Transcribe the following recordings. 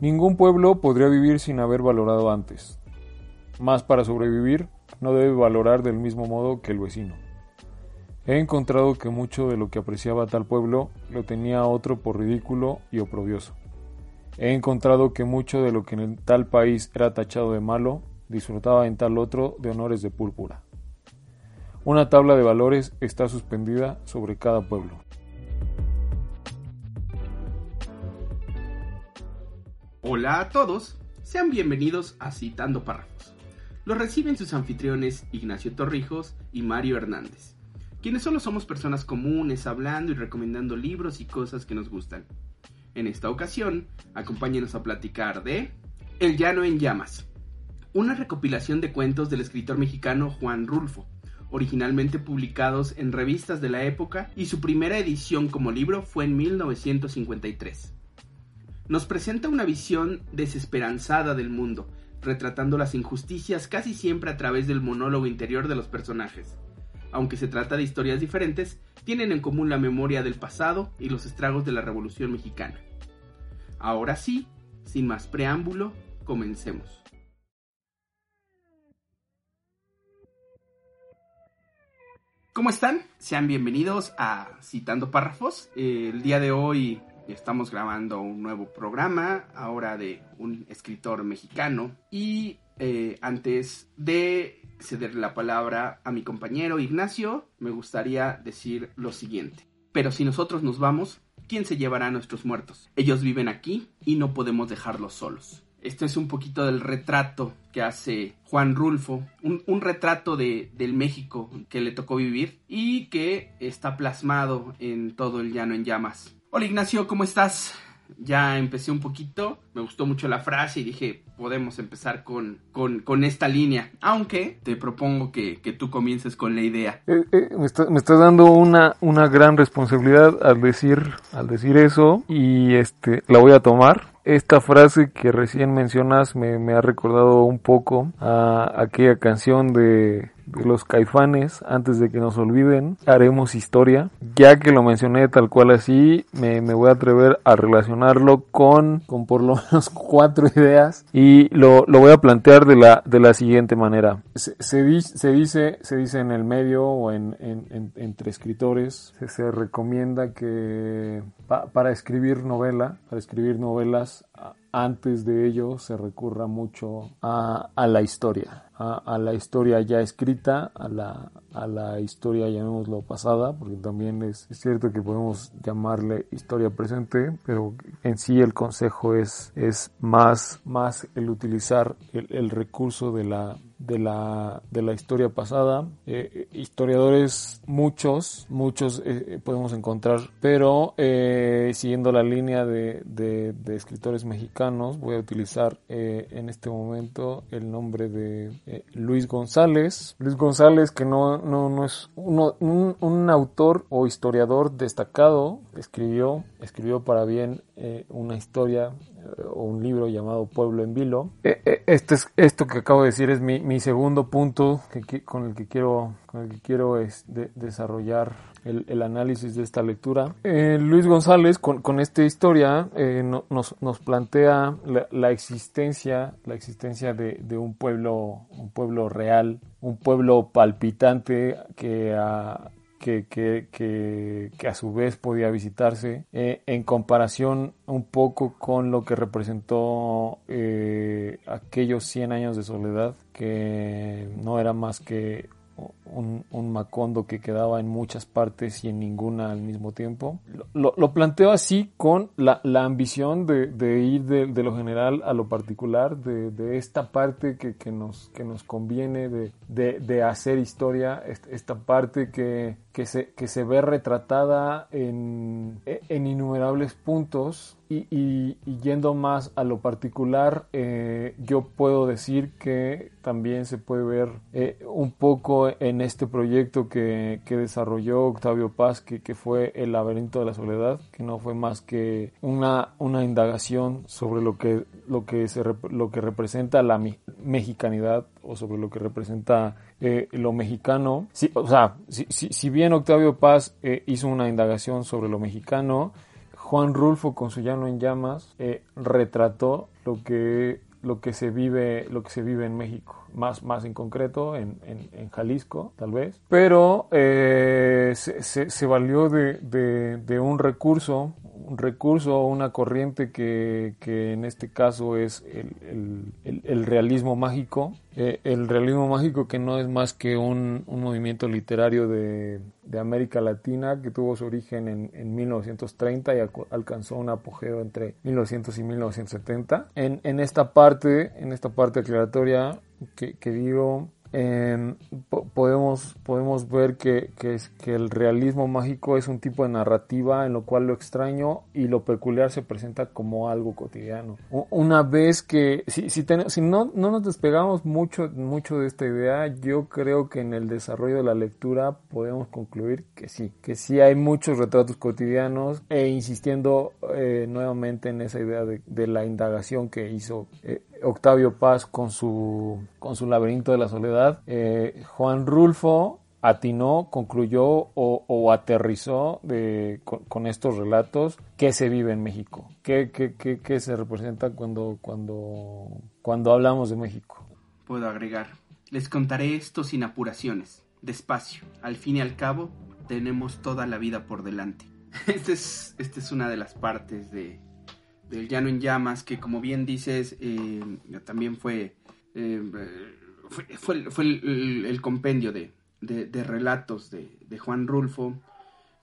Ningún pueblo podría vivir sin haber valorado antes. Más para sobrevivir, no debe valorar del mismo modo que el vecino. He encontrado que mucho de lo que apreciaba tal pueblo lo tenía otro por ridículo y oprobioso. He encontrado que mucho de lo que en tal país era tachado de malo, disfrutaba en tal otro de honores de púrpura. Una tabla de valores está suspendida sobre cada pueblo. Hola a todos, sean bienvenidos a Citando Párrafos. Los reciben sus anfitriones Ignacio Torrijos y Mario Hernández, quienes solo somos personas comunes hablando y recomendando libros y cosas que nos gustan. En esta ocasión, acompáñenos a platicar de El Llano en Llamas, una recopilación de cuentos del escritor mexicano Juan Rulfo, originalmente publicados en revistas de la época y su primera edición como libro fue en 1953. Nos presenta una visión desesperanzada del mundo, retratando las injusticias casi siempre a través del monólogo interior de los personajes. Aunque se trata de historias diferentes, tienen en común la memoria del pasado y los estragos de la Revolución Mexicana. Ahora sí, sin más preámbulo, comencemos. ¿Cómo están? Sean bienvenidos a Citando Párrafos. el día de hoy estamos grabando un nuevo programa, ahora de un escritor mexicano. Y eh, antes de ceder la palabra a mi compañero Ignacio, me gustaría decir lo siguiente. Pero si nosotros nos vamos, ¿quién se llevará a nuestros muertos? Ellos viven aquí y no podemos dejarlos solos. Esto es un poquito del retrato que hace Juan Rulfo, un, retrato de, del México que le tocó vivir y que está plasmado en todo el llano en llamas. Hola Ignacio, ¿cómo estás? Ya empecé un poquito, me gustó mucho la frase y dije, podemos empezar con, con, esta línea, aunque te propongo que, tú comiences con la idea. Eh, eh, me, estás está dando una, una gran responsabilidad al decir, al decir eso y este, la voy a tomar esta frase que recién mencionas me, me ha recordado un poco a aquella canción de, de, los caifanes, antes de que nos olviden, haremos historia. Ya que lo mencioné tal cual así, me, me voy a atrever a relacionarlo con, con por lo menos cuatro ideas y lo, lo voy a plantear de la, de la siguiente manera. Se, se, se dice, se dice en el medio o en, en, entre escritores, se, se recomienda que para escribir novela, para escribir novelas, antes de ello se recurra mucho a, la historia, a, la historia ya escrita, a la, a la historia llamémoslo pasada, porque también es, cierto que podemos llamarle historia presente, pero en sí el consejo es, es más, más el utilizar el recurso de la, de la, de la historia pasada. Eh, historiadores, muchos, muchos eh, podemos encontrar, pero eh, siguiendo la línea de, de, escritores mexicanos, voy a utilizar en este momento el nombre de Luis González. Luis González, que no, no, no es uno, un, un, autor o historiador destacado, escribió, escribió para bien una historia o un libro llamado Pueblo en Vilo. Este es, esto que acabo de decir es mi, mi segundo punto que, con el que quiero, con el que quiero es desarrollar el, análisis de esta lectura. Eh, Luis González con, con esta historia eh, nos, nos, plantea la, existencia, la existencia de, de, un pueblo, un pueblo real, un pueblo palpitante que a, que, que, que, a su vez podía visitarse eh, en comparación un poco con lo que representó aquellos 100 años de soledad que no era más que un, Macondo que quedaba en muchas partes y en ninguna al mismo tiempo. Lo, lo planteo así con la, la ambición de, de ir de, de, lo general a lo particular, de, de esta parte que, que, nos, que nos conviene de, hacer historia, esta parte que, que, se, que se ve retratada en, en innumerables puntos y, y, yendo más a lo particular, eh, yo puedo decir que también se puede ver eh, un poco en este proyecto que, que desarrolló Octavio Paz, que, que, fue El laberinto de la soledad, que no fue más que una, una indagación sobre lo que, lo, que se, lo que representa la mexicanidad o sobre lo que representa eh, lo mexicano. o sea, si, si, si, bien Octavio Paz hizo una indagación sobre lo mexicano, Juan Rulfo con su llano en llamas retrató lo que lo que se vive lo que se vive en México. Más más en concreto en, en, Jalisco tal vez. Pero se, se, valió de, de, un recurso un recurso, una corriente que, que en este caso es el, el, realismo mágico. Eh, el realismo mágico que no es más que un, un movimiento literario de, de, América Latina que tuvo su origen en, en 1930 y alcanzó un apogeo entre 1900 y 1970. En, en esta parte, en esta parte aclaratoria que, que digo, eh, podemos, podemos ver que, que, que, el realismo mágico es un tipo de narrativa en lo cual lo extraño y lo peculiar se presenta como algo cotidiano. Una vez que, si, si, si no, no nos despegamos mucho, mucho de esta idea, yo creo que en el desarrollo de la lectura podemos concluir que sí, que sí hay muchos retratos cotidianos e insistiendo eh, nuevamente en esa idea de, de, la indagación que hizo eh, Octavio Paz con su, con su laberinto de la soledad, eh, Juan Rulfo atinó, concluyó o, aterrizó de, con, estos relatos qué se vive en México, qué, qué, qué, qué se representa cuando, cuando, cuando hablamos de México. Puedo agregar, les contaré esto sin apuraciones, despacio, al fin y al cabo tenemos toda la vida por delante. Esta es, este es una de las partes de, del Llano en Llamas, que como bien dices, eh, también fue, eh, fue, fue, el, compendio de, de, relatos de, de, Juan Rulfo,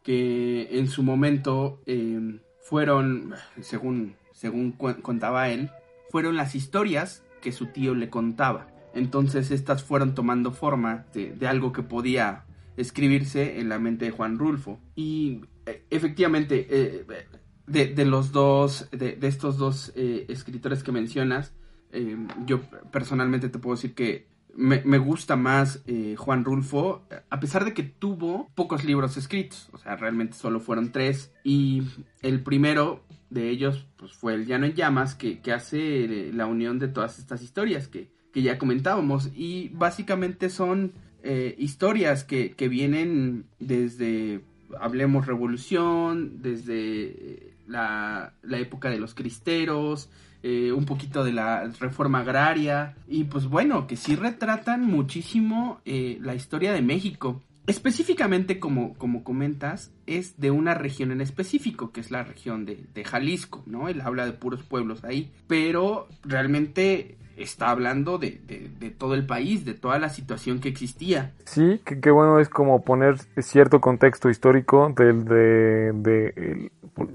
que en su momento eh, fueron, según, según contaba él, fueron las historias que su tío le contaba. Entonces estas fueron tomando forma de, de algo que podía escribirse en la mente de Juan Rulfo. Y efectivamente, de, los dos, de, estos dos eh, escritores que mencionas, eh, yo personalmente te puedo decir que me, gusta más eh, Juan Rulfo, a pesar de que tuvo pocos libros escritos, o sea, realmente solo fueron tres, y el primero de ellos pues, fue El Llano en Llamas, que, hace la unión de todas estas historias que, ya comentábamos, y básicamente son historias que, que vienen desde, hablemos, revolución, desde la, época de los cristeros, eh, un poquito de la reforma agraria y pues bueno, que sí retratan muchísimo eh, la historia de México. Específicamente, como, como comentas, es de una región en específico, que es la región de, de Jalisco, ¿no? Él habla de puros pueblos ahí, pero realmente está hablando de, de, todo el país, de toda la situación que existía. Sí, que, bueno es como poner cierto contexto histórico del de, de,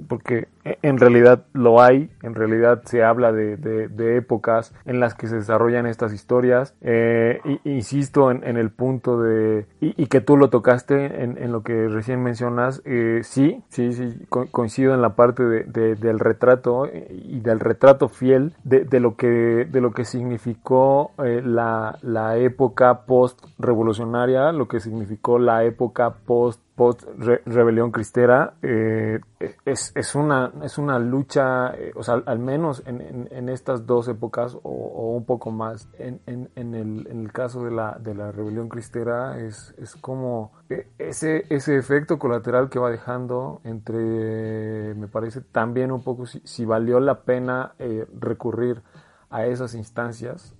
porque en realidad lo hay, en realidad se habla de, de épocas en las que se desarrollan estas historias. Eh, insisto en, en, el punto de, y, que tú lo tocaste en, en lo que recién mencionas, eh, sí, sí, sí, coincido en la parte de, del retrato y del retrato fiel de, de lo que, de lo que significó eh, la, la, época post-revolucionaria, lo que significó la época post post rebelión cristera eh, es, es, una es una lucha eh, o sea al menos en, en, estas dos épocas o, un poco más en, en, el, en el caso de la, de la rebelión cristera es, es como ese, ese efecto colateral que va dejando entre me parece también un poco si, si valió la pena recurrir a esas instancias,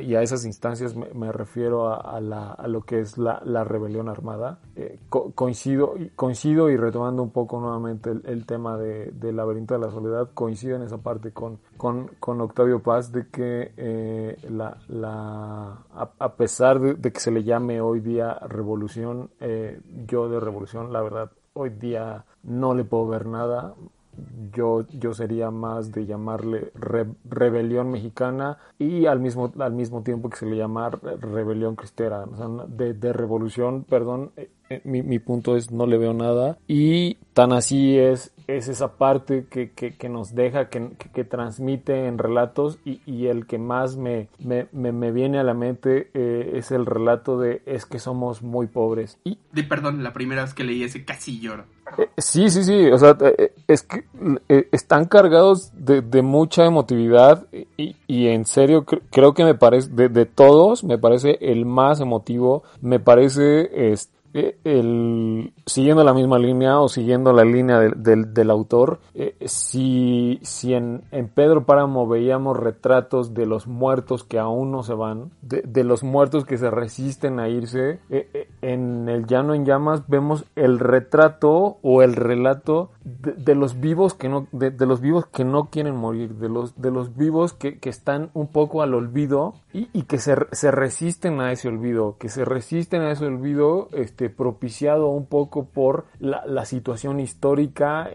y a esas instancias me, refiero a, lo que es la, rebelión armada. Eh, coincido, coincido y retomando un poco nuevamente el, tema de, del laberinto de la soledad, coincido en esa parte con, con, Octavio Paz de que eh, la, la, a, pesar de, que se le llame hoy día revolución, eh, yo de revolución, la verdad, hoy día no le puedo ver nada yo, yo sería más de llamarle rebelión mexicana y al mismo, al mismo tiempo que se le llama rebelión cristera, de, de, revolución, perdón, eh, eh, mi, mi, punto es no le veo nada y tan así es es esa parte que, que, nos deja, que, que, transmite en relatos y, y el que más me, me, me, viene a la mente eh, es el relato de es que somos muy pobres. Y, de, perdón, la primera vez que leí ese casi lloro. Eh, sí, sí, sí, o sea, eh, es que están cargados de, de, mucha emotividad y, y en serio creo que me parece, de, de, todos, me parece el más emotivo, me parece... Este, el, siguiendo la misma línea o siguiendo la línea del, autor, eh, si, si en, en, Pedro Páramo veíamos retratos de los muertos que aún no se van, de, los muertos que se resisten a irse, eh, en El Llano en Llamas vemos el retrato o el relato de, los vivos que no, de, los vivos que no quieren morir, de los, de los vivos que, que están un poco al olvido y, y que se, se resisten a ese olvido, que se resisten a ese olvido, este propiciado un poco por la, situación histórica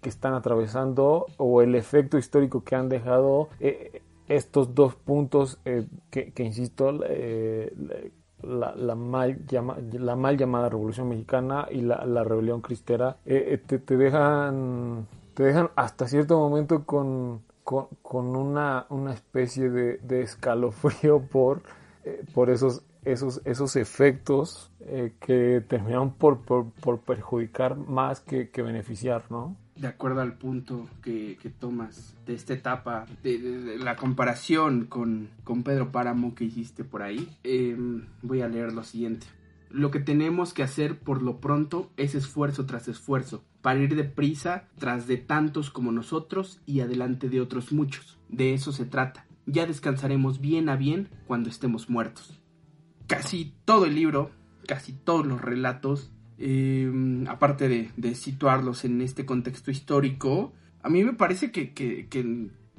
que están atravesando o el efecto histórico que han dejado eh, estos dos puntos eh, que, insisto, eh, la, mal la mal llamada Revolución Mexicana y la, Rebelión Cristera, te, dejan, te dejan hasta cierto momento con, con, una, una especie de, de escalofrío por, por esos esos, esos efectos eh, que terminan por, por, perjudicar más que, beneficiar, ¿no? De acuerdo al punto que, tomas de esta etapa, de, la comparación con, con, Pedro Páramo que hiciste por ahí, em, voy a leer lo siguiente. Lo que tenemos que hacer por lo pronto es esfuerzo tras esfuerzo, para ir deprisa tras de tantos como nosotros y adelante de otros muchos. De eso se trata. Ya descansaremos bien a bien cuando estemos muertos casi todo el libro, casi todos los relatos, em, aparte de, situarlos en este contexto histórico, a mí me parece que,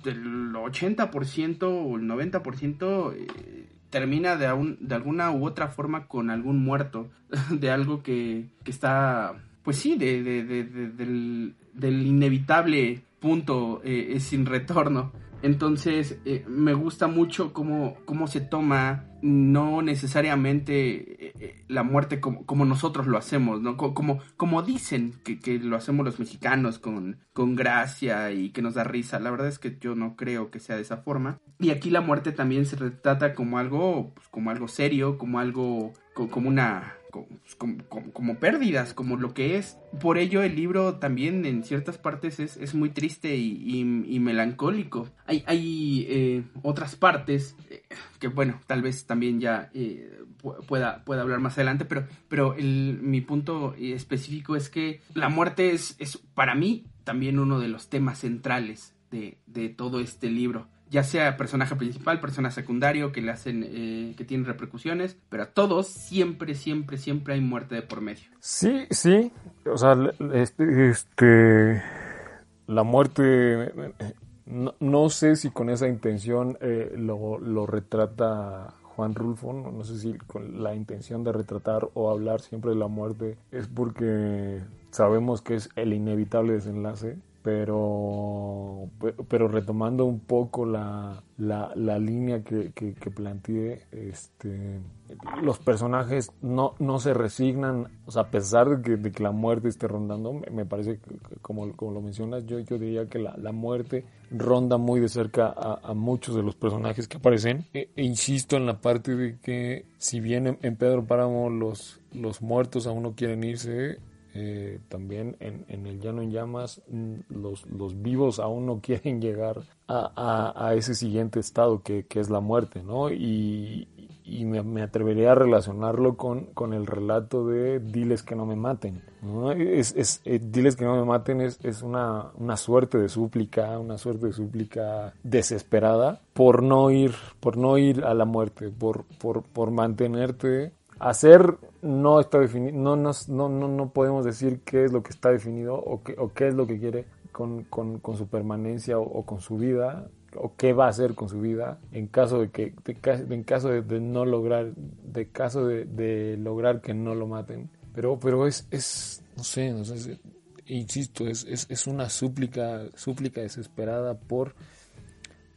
del 80% o el 90% eh, termina de, de alguna u otra forma con algún muerto, de algo que, que está, pues sí, de, del, del, inevitable punto eh, sin retorno. Entonces, eh, me gusta mucho cómo, cómo se toma no necesariamente eh, eh, la muerte como, como, nosotros lo hacemos, ¿no? Como, como dicen que, que, lo hacemos los mexicanos con, con gracia y que nos da risa. La verdad es que yo no creo que sea de esa forma. Y aquí la muerte también se retrata como algo, pues, como algo serio, como algo, como una como, pérdidas, como lo que es. Por ello el libro también en ciertas partes es, muy triste y, melancólico. Hay, hay eh, otras partes eh, que bueno, tal vez también ya eh, pueda, pueda hablar más adelante, pero, pero mi punto específico es que la muerte es, es para mí también uno de los temas centrales de, de todo este libro ya sea personaje principal, persona secundario, que le hacen, eh, que tienen repercusiones, pero a todos siempre, siempre, siempre hay muerte de por medio. Sí, sí, o sea, este, este la muerte, no, sé si con esa intención eh, lo, lo retrata Juan Rulfo, no, sé si con la intención de retratar o hablar siempre de la muerte es porque sabemos que es el inevitable desenlace pero, pero retomando un poco la, la, línea que, que, planteé, este, los personajes no, no se resignan, o sea, a pesar de que, de que la muerte esté rondando, me, parece que, como, como lo mencionas, yo, yo diría que la, la muerte ronda muy de cerca a, muchos de los personajes que aparecen. E, e, insisto en la parte de que si bien en, en Pedro Páramo los, los muertos aún no quieren irse, eh, también en, en, el llano en llamas los, los vivos aún no quieren llegar a, a, ese siguiente estado que, que, es la muerte, ¿no? Y, y me, me, atrevería a relacionarlo con, con, el relato de Diles que no me maten. ¿no? Es, es, eh, diles que no me maten es, es una, una, suerte de súplica, una suerte de súplica desesperada por no ir, por no ir a la muerte, por, por, por mantenerte hacer no está definido, no, no, no, no, podemos decir qué es lo que está definido o qué, o qué es lo que quiere con, con, con su permanencia o, con su vida o qué va a hacer con su vida en caso de que en caso de, no lograr de caso de, lograr que no lo maten. Pero pero es es no sé, no sé insisto es, es, es una súplica súplica desesperada por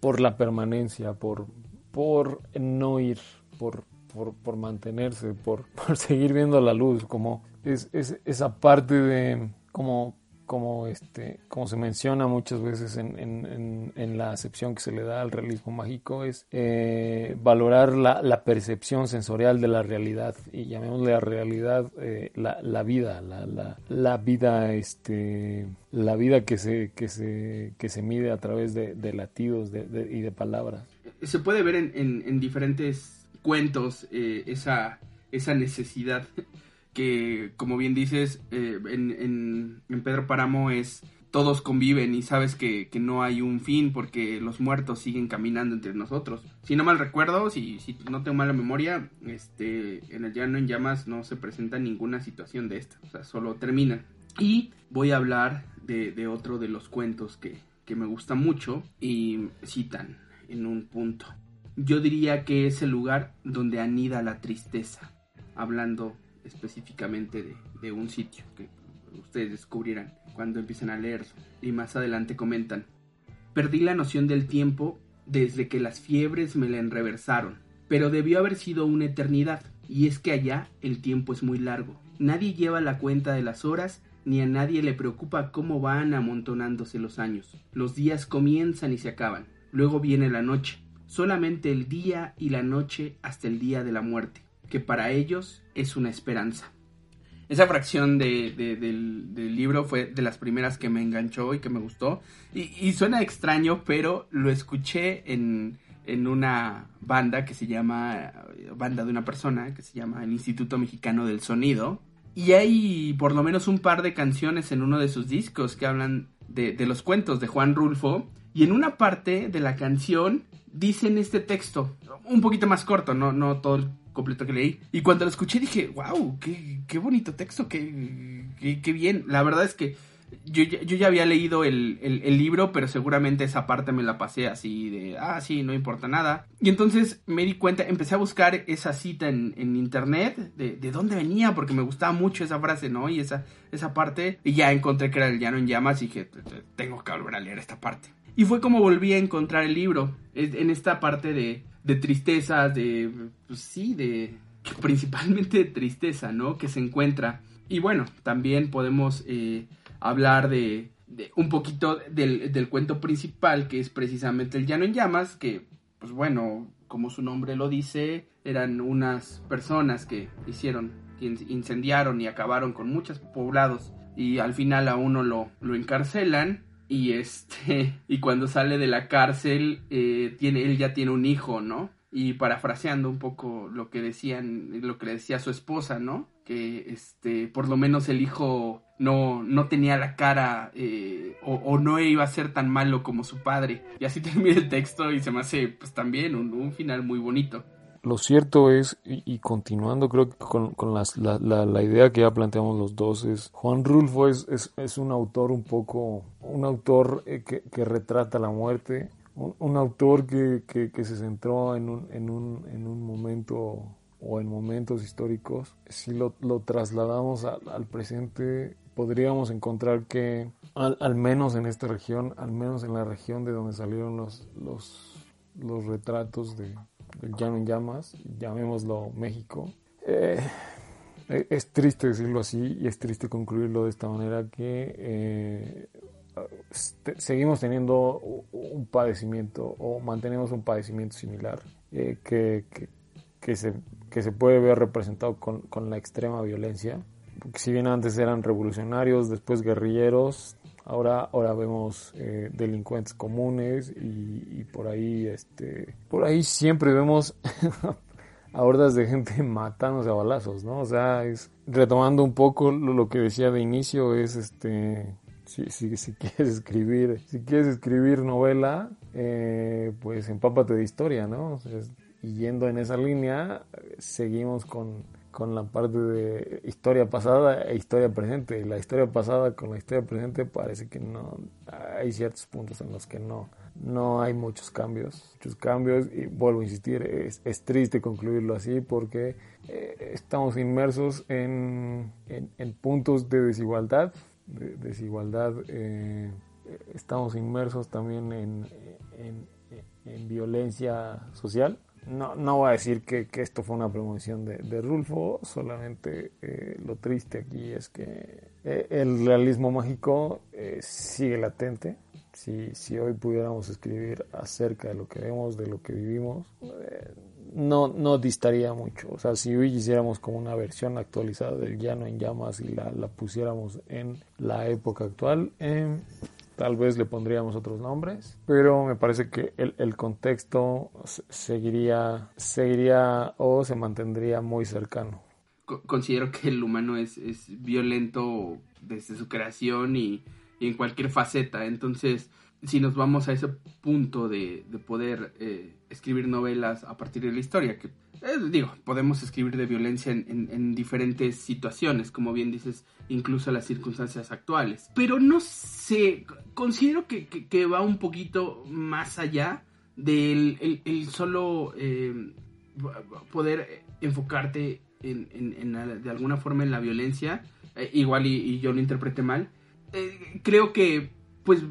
por la permanencia por por no ir por por, por mantenerse, por, por, seguir viendo la luz, como es, es esa parte de como como este como se menciona muchas veces en, en, en, la acepción que se le da al realismo mágico es eh, valorar la, la, percepción sensorial de la realidad y llamémosle a realidad eh, la, la, vida la, la, vida este la vida que se que se que se mide a través de, de latidos de, y de palabras. Se puede ver en, en diferentes cuentos eh, esa, esa necesidad que como bien dices, eh, en, en, Pedro Páramo es todos conviven y sabes que, no hay un fin porque los muertos siguen caminando entre nosotros. Si no mal recuerdo, si, si no tengo mala memoria, este, en el llano en llamas no se presenta ninguna situación de esta, o sea, solo terminan. Y voy a hablar de, de otro de los cuentos que, que me gusta mucho y citan en un punto. Yo diría que es el lugar donde anida la tristeza, hablando específicamente de, un sitio que ustedes descubrirán cuando empiezan a leerlo. Y más adelante comentan, perdí la noción del tiempo desde que las fiebres me la enreversaron, pero debió haber sido una eternidad, y es que allá el tiempo es muy largo. Nadie lleva la cuenta de las horas, ni a nadie le preocupa cómo van amontonándose los años. Los días comienzan y se acaban, luego viene la noche, solamente el día y la noche hasta el día de la muerte, que para ellos es una esperanza esa fracción de, del, libro fue de las primeras que me enganchó y que me gustó. Y, suena extraño, pero lo escuché en, en, una banda que se llama, banda de una persona, que se llama el Instituto Mexicano del Sonido. Y hay por lo menos un par de canciones en uno de sus discos que hablan de, de los cuentos de Juan Rulfo. Y en una parte de la canción dicen este texto, un poquito más corto, no, no todo el completo que leí. Y cuando lo escuché dije, wow, qué, qué bonito texto, qué, qué, bien. La verdad es que yo, yo ya había leído el, el, libro, pero seguramente esa parte me la pasé así de, ah, sí, no importa nada. Y entonces me di cuenta, empecé a buscar esa cita en, en internet, de, de, dónde venía, porque me gustaba mucho esa frase, ¿no? Y esa, esa parte, y ya encontré que era el llano en llamas y dije, tengo que volver a leer esta parte. Y fue como volví a encontrar el libro, en esta parte de, de tristeza, de, pues sí, de, principalmente de tristeza, ¿no? Que se encuentra. Y bueno, también podemos eh, hablar de, un poquito del, del, cuento principal, que es precisamente el llano en llamas, que, pues bueno, como su nombre lo dice, eran unas personas que hicieron, incendiaron y acabaron con muchos poblados y al final a uno lo, lo encarcelan y este y cuando sale de la cárcel eh, tiene él ya tiene un hijo no y parafraseando un poco lo que decían lo que le decía su esposa no que este por lo menos el hijo no no tenía la cara eh, o, no iba a ser tan malo como su padre. Y así termina el texto y se me hace pues también un final muy bonito lo cierto es, y, continuando creo que con, con las, la, la, idea que ya planteamos los dos, es Juan Rulfo es, es, es un autor un poco, un autor eh, que, que, retrata la muerte, un, autor que, que, que, se centró en un, en un, en un momento o en momentos históricos. Si lo, lo trasladamos al presente, podríamos encontrar que al, al, menos en esta región, al menos en la región de donde salieron los, los, los retratos de en llamas, llamémoslo México. Eh, es triste decirlo así y es triste concluirlo de esta manera que eh, seguimos teniendo un padecimiento o mantenemos un padecimiento similar eh, que, que, se, que se puede ver representado con, con la extrema violencia. Si bien antes eran revolucionarios, después guerrilleros, Ahora, ahora vemos eh, delincuentes comunes y, por ahí, este, por ahí siempre vemos a hordas de gente matándose a balazos, ¿no? O sea, es, retomando un poco lo, que decía de inicio, es este, si, quieres escribir, si quieres escribir novela, eh, pues empápate de historia, ¿no? yendo en esa línea, seguimos con con la parte de historia pasada e historia presente. La historia pasada con la historia presente parece que no hay ciertos puntos en los que no no hay muchos cambios, muchos cambios y vuelvo a insistir, es, es triste concluirlo así porque eh, estamos inmersos en, en, puntos de desigualdad, de, desigualdad, eh, estamos inmersos también en, en violencia social no, no voy a decir que, esto fue una promoción de, de Rulfo, solamente eh, lo triste aquí es que eh, el realismo mágico eh, sigue latente. Si, si hoy pudiéramos escribir acerca de lo que vemos, de lo que vivimos, no, no distaría mucho. O sea, si hoy hiciéramos como una versión actualizada del llano en llamas y la, la pusiéramos en la época actual, Tal vez le pondríamos otros nombres, pero me parece que el, el contexto seguiría, seguiría o se mantendría muy cercano. considero que el humano es, es violento desde su creación y, en cualquier faceta. Entonces, si nos vamos a ese punto de, poder eh, escribir novelas a partir de la historia, que eh, digo, podemos escribir de violencia en, diferentes situaciones, como bien dices, incluso las circunstancias actuales. Pero no sé, considero que, va un poquito más allá del el, solo eh, poder enfocarte en, de alguna forma en la violencia, eh, igual y, yo lo interprete mal. creo que, pues,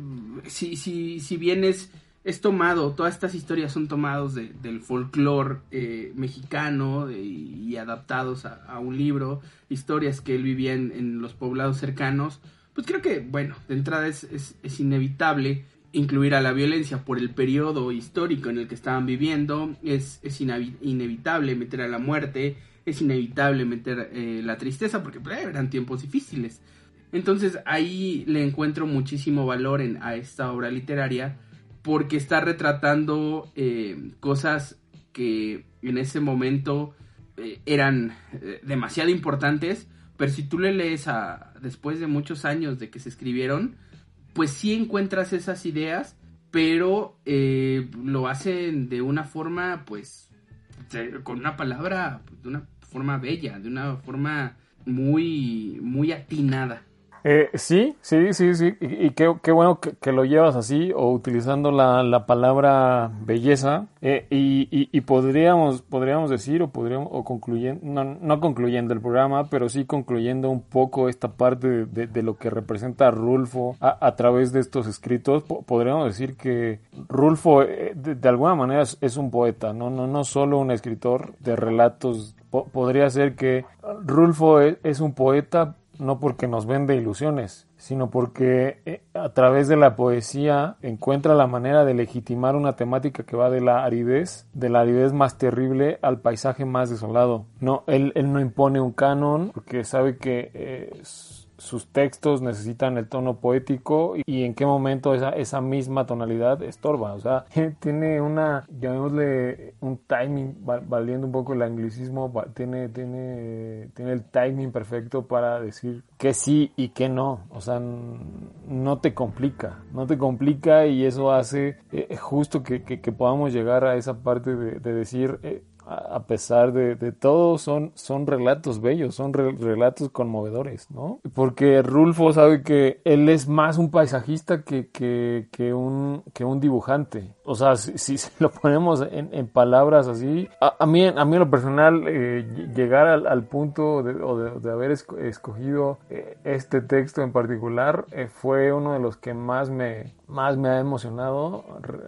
si, si, si bien es es tomado, todas estas historias son tomados del folclore eh, mexicano y adaptados a, un libro, historias que él vivía en, los poblados cercanos, pues creo que, bueno, de entrada es, es, inevitable incluir a la violencia por el periodo histórico en el que estaban viviendo, es, es inevitable meter a la muerte, es inevitable meter eh, la tristeza, porque pues, eran tiempos difíciles. Entonces ahí le encuentro muchísimo valor en, a esta obra literaria porque está retratando eh, cosas que en ese momento eh, eran eh, demasiado importantes, pero si tú le lees a, después de muchos años de que se escribieron, pues sí encuentras esas ideas, pero lo hacen de una forma, pues, con una palabra, de una forma bella, de una forma muy, muy atinada. Eh, sí, sí, sí, sí. Y, qué, bueno que, lo llevas así o utilizando la, palabra belleza. Eh, y, podríamos, podríamos decir o podríamos, o concluyendo, no, no, concluyendo el programa, pero sí concluyendo un poco esta parte de, lo que representa Rulfo a, través de estos escritos. podríamos decir que Rulfo eh, de, alguna manera es, un poeta, ¿no? No, no solo un escritor de relatos. podría ser que Rulfo es un poeta no porque nos vende ilusiones, sino porque eh, a través de la poesía encuentra la manera de legitimar una temática que va de la aridez, de la aridez más terrible al paisaje más desolado. No, él, él no impone un canon porque sabe que eh, sus textos necesitan el tono poético y en qué momento esa, esa misma tonalidad estorba. O sea, tiene una, llamémosle un timing, valiendo un poco el anglicismo, tiene, tiene, tiene el timing perfecto para decir que sí y que no. O sea, no te complica, no te complica y eso hace eh, justo que, que, podamos llegar a esa parte de, de decir, eh, a pesar de, todo, son, son relatos bellos, son relatos conmovedores, ¿no? Porque Rulfo sabe que él es más un paisajista que, que, un, que un dibujante. O sea, si, lo ponemos en, palabras así, a, mí, a mí en lo personal, eh, llegar al, punto de, de, haber escogido eh, este texto en particular eh, fue uno de los que más me, más me ha emocionado.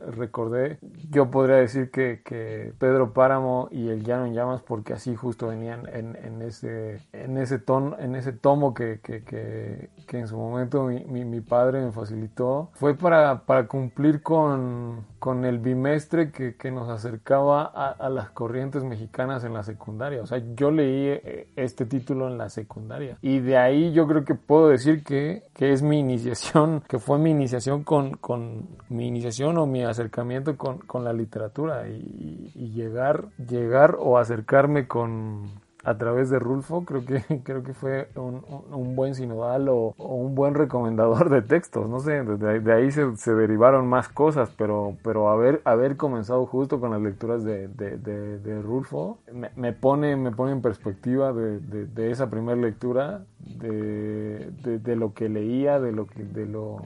recordé, yo podría decir que, que, Pedro Páramo y El Llano en Llamas, porque así justo venían en, en ese, en ese ton, en ese tomo que, que, que, en su momento mi, mi, padre me facilitó, fue para, para cumplir con, con el bimestre que, que nos acercaba a, a, las corrientes mexicanas en la secundaria. O sea, yo leí eh, este título en la secundaria. Y de ahí yo creo que puedo decir que, que es mi iniciación, que fue mi iniciación con con, mi iniciación o mi acercamiento con, con la literatura y, llegar, llegar o acercarme con, a través de Rulfo, creo que, creo que fue un, un buen sinodal o, un buen recomendador de textos. No sé, de, ahí se, se, derivaron más cosas, pero, pero haber, haber comenzado justo con las lecturas de, de, de Rulfo me, me, pone, me pone en perspectiva de, esa primera lectura, de, de, lo que leía, de lo que, de lo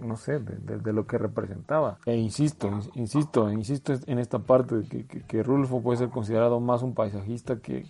no sé, de, lo que representaba. E insisto, insisto, insisto en esta parte de que, que, Rulfo puede ser considerado más un paisajista que,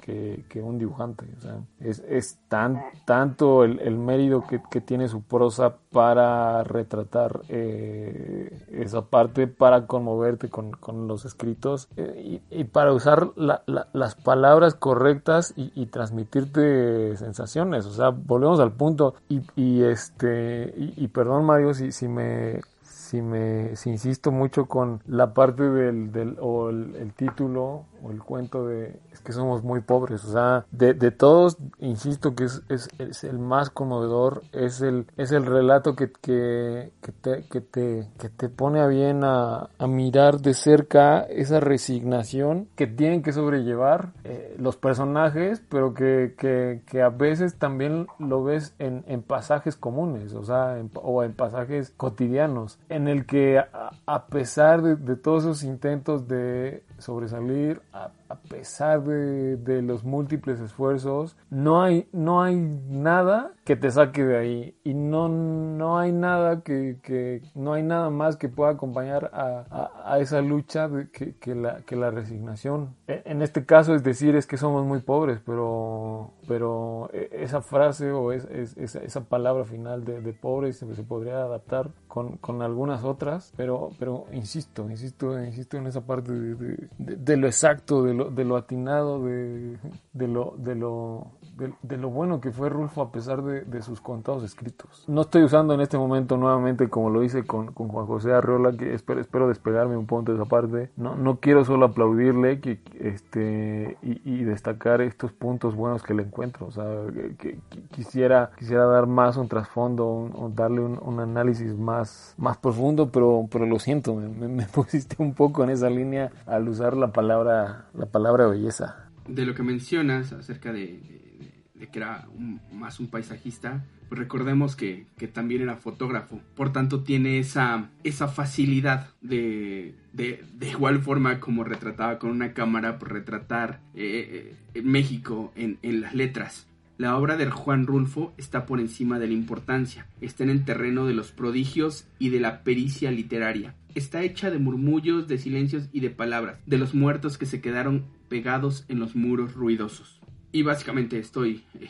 que un dibujante. O sea, es, es tan, tanto el, el mérito que, tiene su prosa para retratar eh, esa parte, para conmoverte con, con los escritos eh, y, para usar las palabras correctas y, y, transmitirte sensaciones. O sea, volvemos al punto y, y este, y, perdón Mario, si, si me si me si insisto mucho con la parte del, del o el, título o el cuento de es que somos muy pobres. O sea, de, de todos, insisto que es, es, es, el más conmovedor, es el, es el relato que, que, que, te, que, te, que te pone a bien a, mirar de cerca esa resignación que tienen que sobrellevar eh, los personajes, pero que, que, que, a veces también lo ves en, en pasajes comunes, o sea, en, o en pasajes cotidianos, en el que a, a pesar de, de todos esos intentos de sobresalir, a pesar de, de, los múltiples esfuerzos, no hay, no hay nada que te saque de ahí y no, no hay nada que, que no hay nada más que pueda acompañar a, a, a esa lucha de, que, que, la, que la resignación. E, en este caso es decir, es que somos muy pobres, pero, pero e, esa frase o es, es, esa, esa, palabra final de, de pobres se, se podría adaptar con, con, algunas otras, pero, pero insisto, insisto, insisto en esa parte de, de, lo exacto, de lo de lo atinado, de, de lo, de lo, de, de, lo bueno que fue Rulfo a pesar de, de, sus contados escritos. No estoy usando en este momento nuevamente, como lo hice con, con Juan José Arreola, que espero, espero, despegarme un punto de esa parte. No, no quiero solo aplaudirle que, este, y, y, destacar estos puntos buenos que le encuentro. O sea, que, que quisiera, quisiera dar más un trasfondo, un, un darle un, un, análisis más, más profundo, pero, pero lo siento, me, me, pusiste un poco en esa línea al usar la palabra, la palabra belleza. De lo que mencionas acerca de, que era más un paisajista, pues recordemos que, que, también era fotógrafo. Por tanto, tiene esa, esa facilidad de, de, de igual forma como retrataba con una cámara, pues retratar eh, eh, México en, en las letras. La obra de Juan Rulfo está por encima de la importancia, está en el terreno de los prodigios y de la pericia literaria. Está hecha de murmullos, de silencios y de palabras, de los muertos que se quedaron pegados en los muros ruidosos. Y básicamente estoy eh,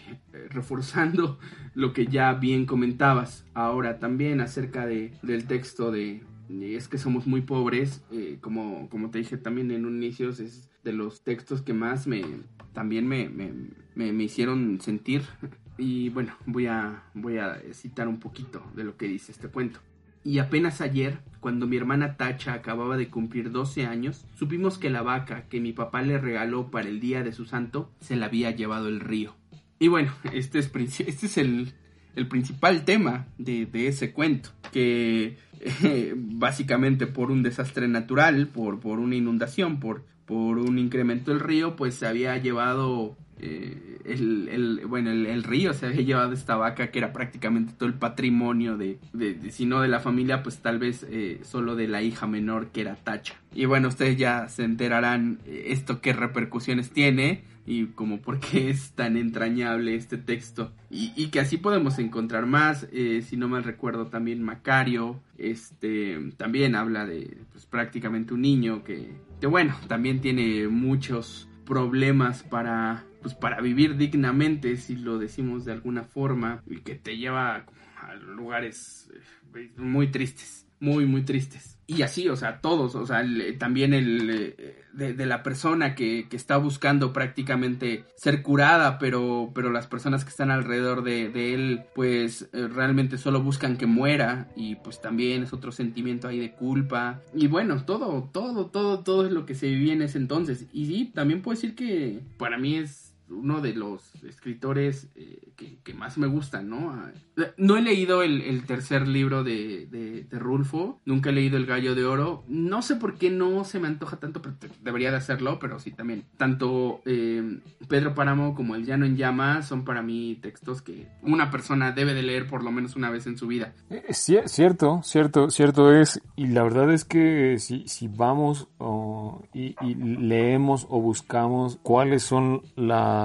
reforzando lo que ya bien comentabas ahora también acerca de, del texto de, Es que somos muy pobres, eh, como, como te dije también en un inicio, es de los textos que más me también me, me, me hicieron sentir. Y bueno, voy a, voy a citar un poquito de lo que dice este cuento. Y apenas ayer, cuando mi hermana Tacha acababa de cumplir 12 años, supimos que la vaca que mi papá le regaló para el día de su santo se la había llevado el río. Y bueno, este es, este es el, el principal tema de, ese cuento, que básicamente por un desastre natural, por, por una inundación, por, por un incremento del río, pues se había llevado eh, el, bueno, el, río se había llevado esta vaca que era prácticamente todo el patrimonio de, de, de si no de la familia, pues tal vez eh, solo de la hija menor que era Tacha. Y bueno, ustedes ya se enterarán eh, esto qué repercusiones tiene y como por qué es tan entrañable este texto. Y, que así podemos encontrar más, si no mal recuerdo también Macario, este, también habla de pues, prácticamente un niño que, que bueno, también tiene muchos problemas para pues para vivir dignamente, si lo decimos de alguna forma, y que te lleva a lugares eh, muy tristes, muy, muy tristes. Y así, o sea, todos, o sea, el, también el eh, de, la persona que, que, está buscando prácticamente ser curada, pero, pero las personas que están alrededor de, de él, pues eh, realmente solo buscan que muera, y pues también es otro sentimiento ahí de culpa. Y bueno, todo, todo, todo, todo es lo que se vivía en ese entonces. Y sí, también puedo decir que para mí es uno de los escritores eh, que, más me gustan, ¿no? No he leído el, tercer libro de, de, Rulfo, nunca he leído El Gallo de Oro, no sé por qué no se me antoja tanto, pero debería de hacerlo, pero sí también. Tanto eh, Pedro Páramo como El Llano en Llama son para mí textos que una persona debe de leer por lo menos una vez en su vida. Es cierto, cierto, cierto es, y la verdad es que si, si vamos y, y leemos o buscamos cuáles son las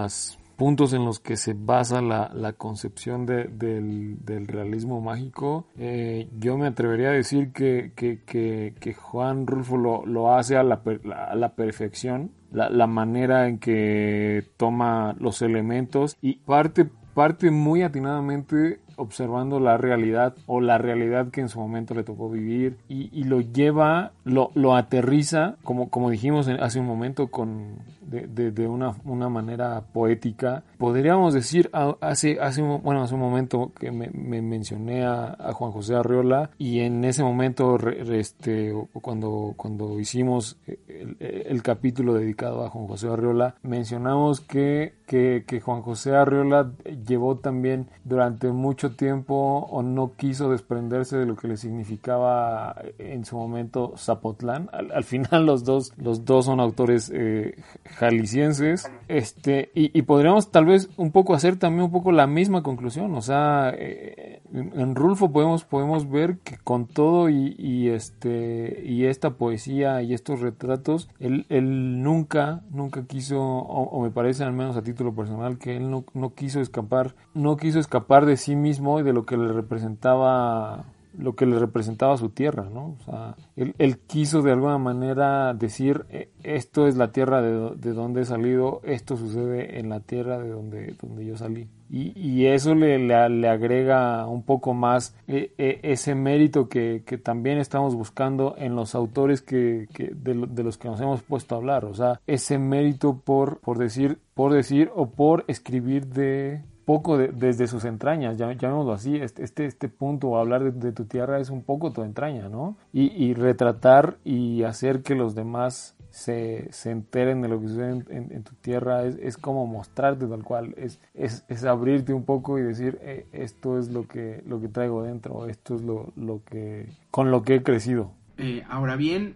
puntos en los que se basa la, la concepción de, del, del, realismo mágico, eh, yo me atrevería a decir que, que, que, que Juan Rulfo lo, lo hace a la, a la perfección, la, la, manera en que toma los elementos y parte, parte muy atinadamente observando la realidad o la realidad que en su momento le tocó vivir y, lo lleva, lo, lo aterriza, como, como dijimos hace un momento, con, de, de, una, una, manera poética. Podríamos decir, hace, hace, bueno, hace un momento que me, mencioné a, Juan José Arriola y en ese momento, este, cuando, cuando hicimos el, el capítulo dedicado a Juan José Arriola, mencionamos que que, Juan José Arriola llevó también durante mucho tiempo o no quiso desprenderse de lo que le significaba en su momento Zapotlán. Al, final los dos, los dos son autores eh, jaliscienses. Este, y, podríamos tal vez un poco hacer también un poco la misma conclusión. O sea, eh, en Rulfo podemos, podemos ver que con todo y, este, y esta poesía y estos retratos, él, él nunca, nunca quiso, o me parece al menos a ti lo personal que él no, no quiso escapar, no quiso escapar de sí mismo y de lo que le representaba lo que le representaba su tierra, ¿no? O sea, él, quiso de alguna manera decir, e, esto es la tierra de, de, donde he salido, esto sucede en la tierra de donde, donde yo salí. Y, y eso le, le, agrega un poco más e, e, ese mérito que, que, también estamos buscando en los autores que, que de, de, los que nos hemos puesto a hablar. O sea, ese mérito por, por decir, por decir o por escribir de poco desde sus entrañas, llamémoslo así, este, este, este punto, hablar de, tu tierra es un poco tu entraña, ¿no? Y, retratar y hacer que los demás se, se enteren de lo que sucede en, tu tierra es, es, como mostrarte tal cual, es, es, es abrirte un poco y decir, eh, esto es lo que, lo que traigo dentro, esto es lo, lo que, con lo que he crecido. Eh, ahora bien,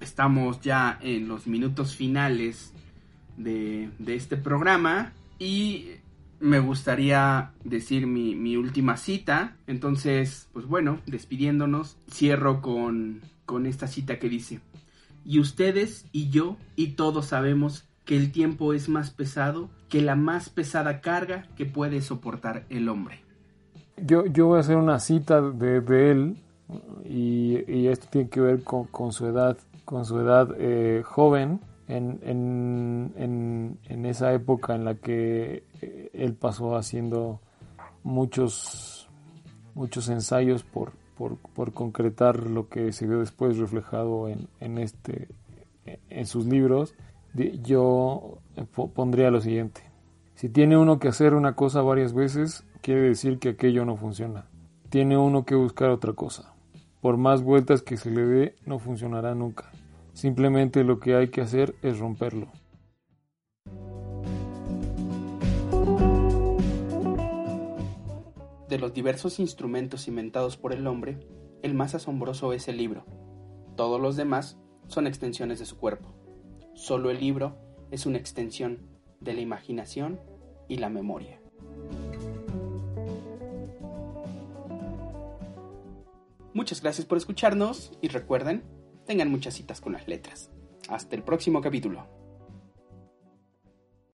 estamos ya en los minutos finales de, de este programa y me gustaría decir mi, última cita. Entonces, pues bueno, despidiéndonos, cierro con, con esta cita que dice, y ustedes y yo y todos sabemos que el tiempo es más pesado que la más pesada carga que puede soportar el hombre. Yo, yo voy a hacer una cita de, él y, esto tiene que ver con, su edad, con su edad eh, joven en, en, en, esa época en la que eh, él pasó haciendo muchos, muchos ensayos por, por, concretar lo que se vio después reflejado en, en, este, en sus libros, yo pondría lo siguiente. Si tiene uno que hacer una cosa varias veces, quiere decir que aquello no funciona. Tiene uno que buscar otra cosa. Por más vueltas que se le dé, no funcionará nunca. Simplemente lo que hay que hacer es romperlo. De los diversos instrumentos inventados por el hombre, el más asombroso es el libro. Todos los demás son extensiones de su cuerpo. Solo el libro es una extensión de la imaginación y la memoria. Muchas gracias por escucharnos y recuerden tengan muchas citas con las letras. Hasta el próximo capítulo.